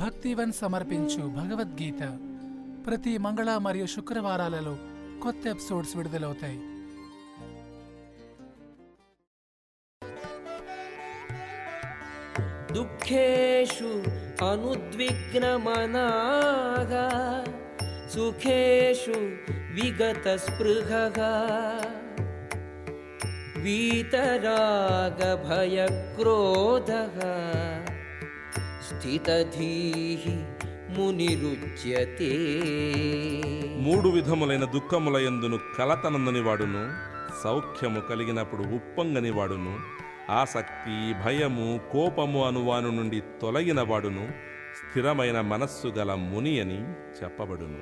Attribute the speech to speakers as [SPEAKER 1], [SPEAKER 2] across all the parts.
[SPEAKER 1] భక్తివన్ సమర్పించు భగవద్గీత ప్రతి మంగళ మరియు శుక్రవారాలలో కొత్త ఎపిసోడ్స్ విడుదలవుతాయి
[SPEAKER 2] దుఃఖేషు అనుద్విగ్నమనాగా సుఖేషు విగత స్పృహగా వీతరాగ భయ క్రోధగా స్థితధీః మునిరుచ్యతే.
[SPEAKER 3] మూడు విధములైన దుఃఖముల యందును కలతనందని వాడును సౌఖ్యము కలిగినప్పుడు ఉప్పొంగని వాడును ఆసక్తి భయము కోపము అనువాను నుండి తొలగిన వాడును స్థిరమైన మనస్సు గల ముని అని చెప్పబడును.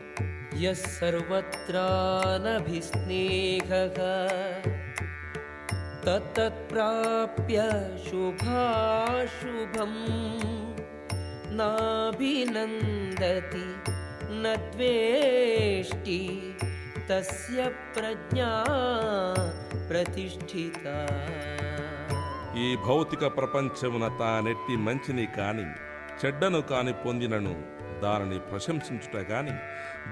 [SPEAKER 2] తత్ప్రాప్య శుభాశుభం. नाभिनन्दति न द्वेष्टि तस्य प्रज्ञा प्रतिष्ठिता
[SPEAKER 3] ఈ భౌతిక ప్రపంచమున తానెట్టి మంచిని కాని చెడ్డను కాని పొందినను దానిని ప్రశంసించుట కాని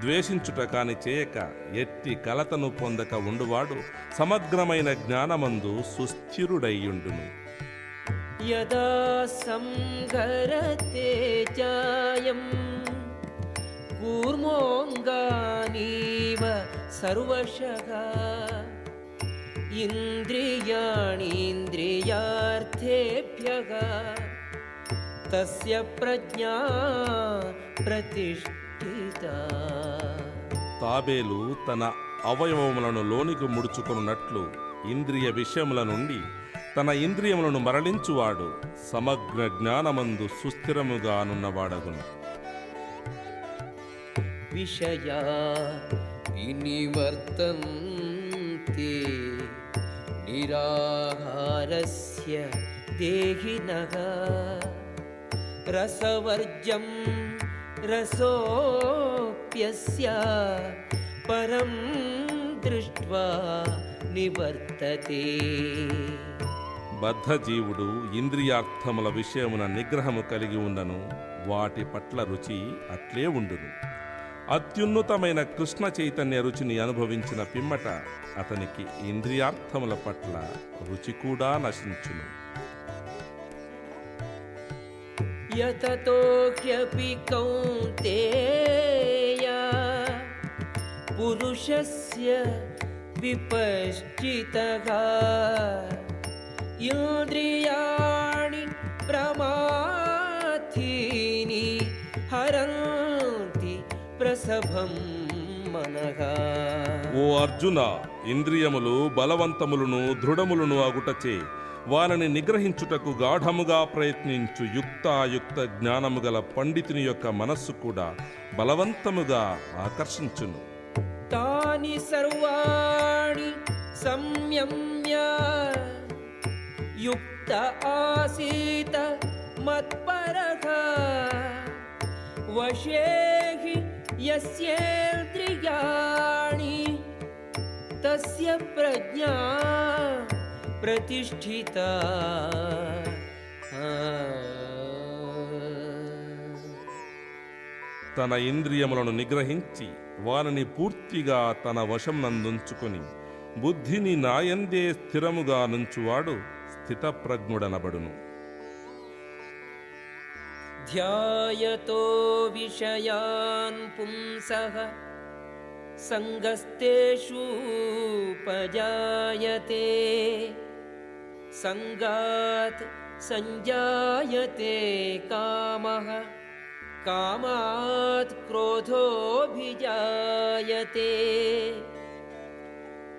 [SPEAKER 3] ద్వేషించుట కాని చేయక ఎట్టి కలతను పొందక ఉండువాడు సమగ్రమైన జ్ఞానమందు సుస్థిరుడయ్యుండును
[SPEAKER 2] यदा संहरते चायम् कूर्मोऽङ्गानीव सर्वशः इन्द्रियाणीन्द्रियार्थेभ्यः तस्य प्रज्ञा प्रतिष्ठिता
[SPEAKER 3] తాబేలు తన అవయవములను లోనికి ముడుచుకొనున్నట్లు ఇంద్రియ విషయముల నుండి తన ఇంద్రియములను మరణించువాడు సమగ్ర జ్ఞానమందు సుస్థిరముగానున్నవాడగును.
[SPEAKER 2] విషయా వినివర్తంతే నిరాహారస్య దేహినః. రసవర్జం రసోప్యస్య పరం దృష్ట్వా నివర్తతే.
[SPEAKER 3] బద్ధజీవుడు ఇంద్రియార్థముల విషయమున నిగ్రహము కలిగి ఉండను వాటి పట్ల రుచి అట్లే ఉండును. అత్యున్నతమైన కృష్ణ చైతన్య రుచిని అనుభవించిన పిమ్మట అతనికి ఇంద్రియార్థముల పట్ల రుచి కూడా నశించును.
[SPEAKER 2] యతతోహ్యపి పురుషస్య విపశ్చితగా इन्द्रियाणि प्रमाथीनि हरन्ति प्रसभं मनः
[SPEAKER 3] ఓ అర్జున ఇంద్రియములు బలవంతములను దృఢములను అగుటచే వారిని నిగ్రహించుటకు గాఢముగా ప్రయత్నించు యుక్తాయుక్త జ్ఞానము గల పండితుని యొక్క మనస్సు కూడా బలవంతముగా ఆకర్షించును
[SPEAKER 2] तानि सर्वाणि संयम्य युक्त आसीत मत्परः वशे हि यस्येन्द्रियाणि तस्य प्रज्ञा प्रतिष्ठिता
[SPEAKER 3] తన ఇంద్రియములను నిగ్రహించి వారిని పూర్తిగా తన వశం నందుంచుకొని బుద్ధిని నాయందే స్థిరముగా నుంచువాడు స్థితప్రజ్ఞుడనబడును
[SPEAKER 2] ध्यायतो विषयान् पुंसः सङ्गस्तेषूपजायते सङ्गात् सञ्जायते कामः कामात् क्रोधोऽभिजायते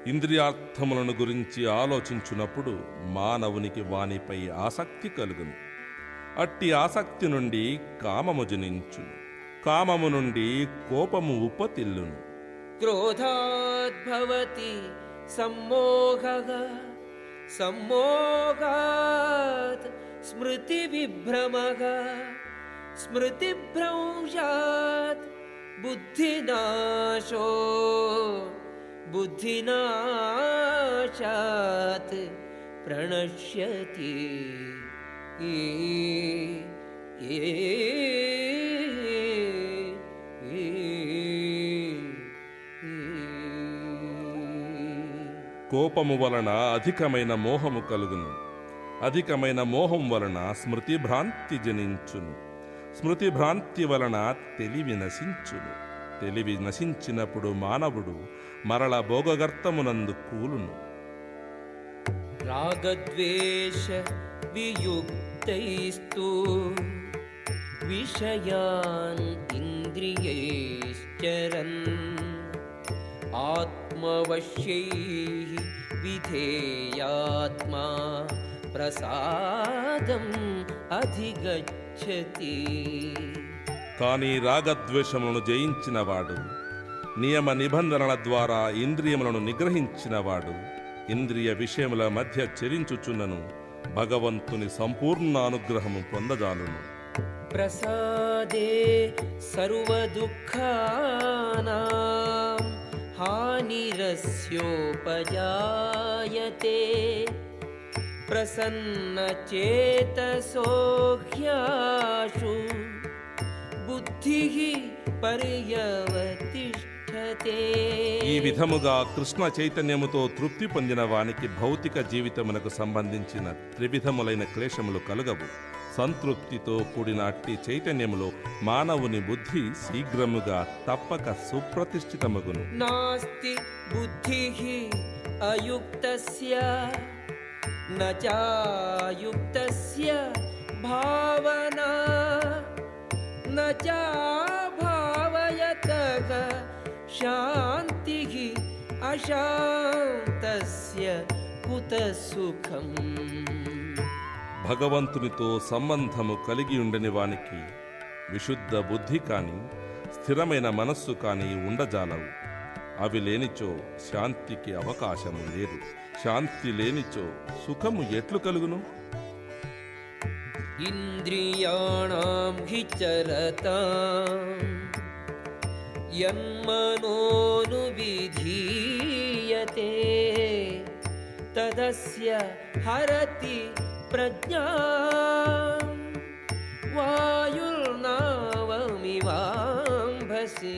[SPEAKER 3] ఇంద్రియార్థములను గురించి ఆలోచించున్నప్పుడు మానవునికి వానిపై ఆసక్తి కలుగును. అట్టి ఆసక్తి నుండి కామము జనించును. కామము నుండి కోపము ఉపతిల్లును
[SPEAKER 2] క్రోధాద్భవతి సమ్మోహ సమ్మోహాత్ స్మృతి విభ్రమగా స్మృతి భ్రంశాత్ బుద్ధినాశో बुद्धिनाशात् प्रणश्यति ఏ
[SPEAKER 3] కోపము వలన అధికమైన మోహము కలుగును అధికమైన మోహం వలన స్మృతి భ్రాంతి జనించును స్మృతి భ్రాంతి వలన తెలివి నశించును తెలివి నశించినప్పుడు మానవుడు మరల భోగగర్తమునందు కూలును.
[SPEAKER 2] రాగద్వేష వియుక్తైస్తు విషయాన్ ఇంద్రియైశ్చరన్ ఆత్మవశ్యై విధేయాత్మా ప్రసాదం అధిగచ్చతి.
[SPEAKER 3] కానీ రాగద్వేషములను జయించినవాడు నియమ నిబంధనల ద్వారా ఇంద్రియములను నిగ్రహించినవాడు ఇంద్రియ విషయముల మధ్య చెలించుచున్నను భగవంతుని సంపూర్ణ అనుగ్రహము పొందజాలును.
[SPEAKER 2] ప్రసాదే సర్వదుఃఖానాం హానిరస్యోపజాయతే. ప్రసన్నచేతసోహ్యాషు బుద్ధిః పర్యవతిష్ఠతే.
[SPEAKER 3] ఈ విధముగా కృష్ణ చైతన్యముతో తృప్తి పొందిన వానికి భౌతిక జీవితమునకు సంబంధించిన త్రివిధములైన క్లేశములు కలుగవు. సంతృప్తితో కూడిన అట్టి చైతన్యములో మానవుని బుద్ధి శీఘ్రముగా తప్పక సుప్రతిష్ఠితమగును.
[SPEAKER 2] నాస్తి బుద్ధిః అయుక్తస్య న చాయుక్తస్య భావనా. న చాభావయతః శాంతిః అశాంతస్య కుత సుఖం
[SPEAKER 3] భగవంతునితో సంబంధము కలిగి ఉండని వానికి విశుద్ధ బుద్ధి కాని స్థిరమైన మనస్సు కాని ఉండజాలవు. అవి లేనిచో శాంతికి అవకాశము లేదు. శాంతి లేనిచో సుఖము ఎట్లు కలుగును?
[SPEAKER 2] इन्द्रियाणां हि चरताम् यन्मनोनुविधीयते तदस्य हरति प्रज्ञां वायुर्नावमिवाम्भसि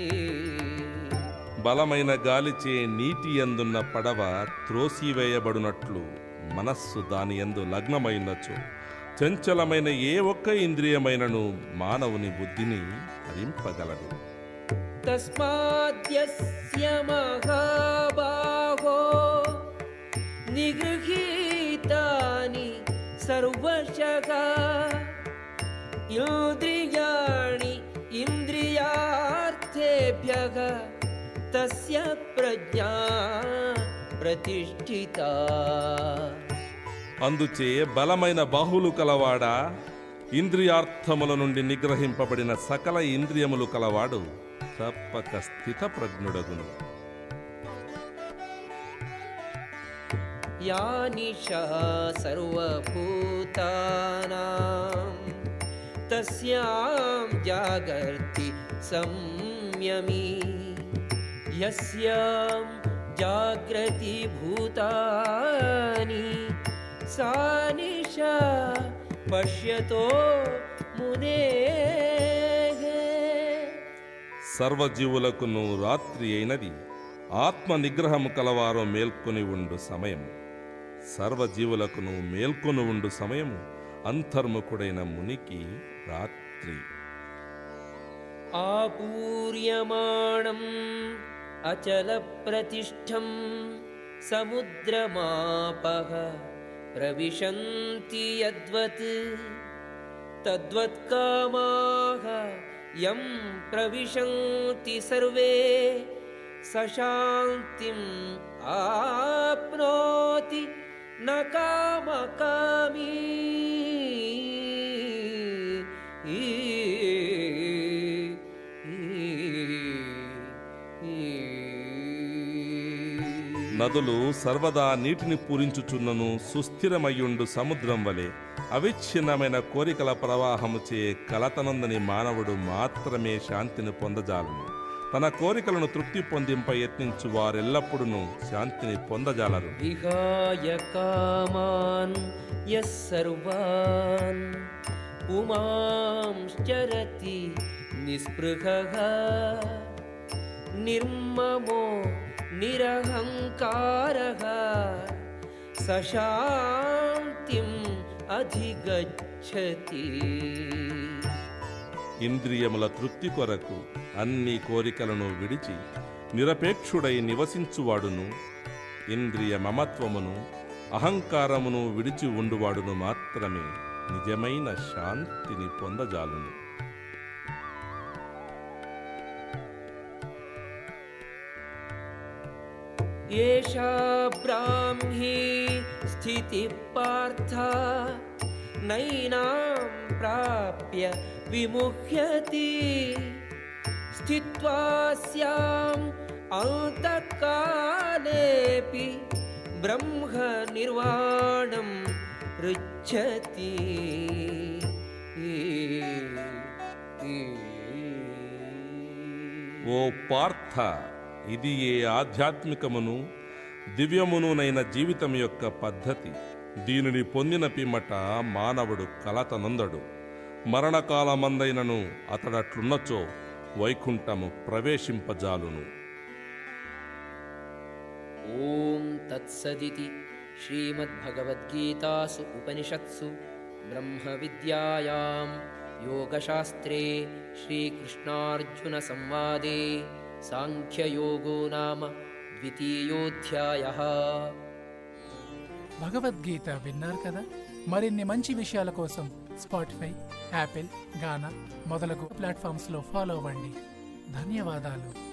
[SPEAKER 3] బలమైన గాలిచే నీటి ఎందున్న పడవ త్రోసివేయబడునట్లు మనస్సు దాని యందు లగ్నమైనచో చంచలమైన ఏ ఒక్క ఇంద్రియమైనను మానవుని బుద్ధిని హరింపగలదు
[SPEAKER 2] తస్మాద్యస్య మహాబాహో నిగృహీతాని సర్వశక ఇంద్రియాణి ఇంద్రియార్థేభ్య తస్య ప్రజ్ఞా ప్రతిష్ఠిత।
[SPEAKER 3] అందుచే బలమైన బాహులు కలవాడా? ఇంద్రియార్థముల నుండి నిగ్రహింపబడిన సకల ఇంద్రియములు కలవాడు తప్పక స్థిత ప్రజ్ఞుడగును
[SPEAKER 2] సర్వభూతానాం తస్యాం జాగర్తి సంయమీ యస్యాం జాగ్రతి భూతాని सा निशा पश्यतो मुनेः
[SPEAKER 3] సర్వజీవులకును రాత్రి అయినది ఆత్మ నిగ్రహము కలవారు మేల్కొని ఉండు సమయం సర్వజీవులకును మేల్కొని ఉండు సమయము అంతర్ముఖుడైన మునికి రాత్రి
[SPEAKER 2] आपूर्यमाणम् अचलप्रतिष्ठं समुद्रमापः प्रविशन्ति यद्वत् तद्वत्कामाः यं प्रविशन्ति सर्वे स शान्तिम् आप्नोति न कामकामी
[SPEAKER 3] నదులు సర్వదా నీటిని పూరించుచున్నను సుస్థిరమయ్యుండు సముద్రం వలె. అవిచ్ఛిన్నమైన కోరికల ప్రవాహముచే కలతనందని మానవుడు మాత్రమే శాంతిని పొందజాలను. తన కోరికలను తృప్తి పొందింప యత్నించు వారెల్లప్పుడూ శాంతిని పొందజాలరు.
[SPEAKER 2] విహాయ కామాన్ యస్సర్వాన్ నిస్పృహ నిర్మమో निरहङ्कारः स शान्तिम् अधिगच्छति
[SPEAKER 3] ఇంద్రియముల తృప్తి కొరకు అన్ని కోరికలను విడిచి నిరపేక్షుడై నివసించువాడును ఇంద్రియ మమత్వమును అహంకారమును విడిచి ఉండువాడును మాత్రమే నిజమైన శాంతిని పొందజాలును
[SPEAKER 2] एषा ब्राह्मी स्थिति पार्थ नैनां प्राप्य विमुह्यति। स्थित्वास्याम् स्याम् अन्तकादेपि ब्रह्मनिर्वाणं
[SPEAKER 3] पृच्छति। पार्थ। ఇది ఏ ఆధ్యాత్మికమును దివ్యమునునైన జీవితం యొక్క పద్ధతి. దీనిని పొందిన పిమ్మట మానవుడు కలతనందడు. మరణకాలమందైనను అతడట్లున్నచో వైకుంఠము ప్రవేశింపజాలును.
[SPEAKER 2] ఓం తత్సదితి శ్రీమద్భగవద్గీతాసు ఉపనిషత్సు బ్రహ్మ విద్యాయాం యోగశాస్త్రే శ్రీకృష్ణార్జున సంవాదే సాంఖ్యయోగో నామ ద్వితీయోధ్యాయ.
[SPEAKER 1] భగవద్గీత విన్నారు కదా? మరిన్ని మంచి విషయాల కోసం స్పాటిఫై యాపిల్ గానా మొదలగు ప్లాట్ఫామ్స్లో ఫాలో అవ్వండి. ధన్యవాదాలు.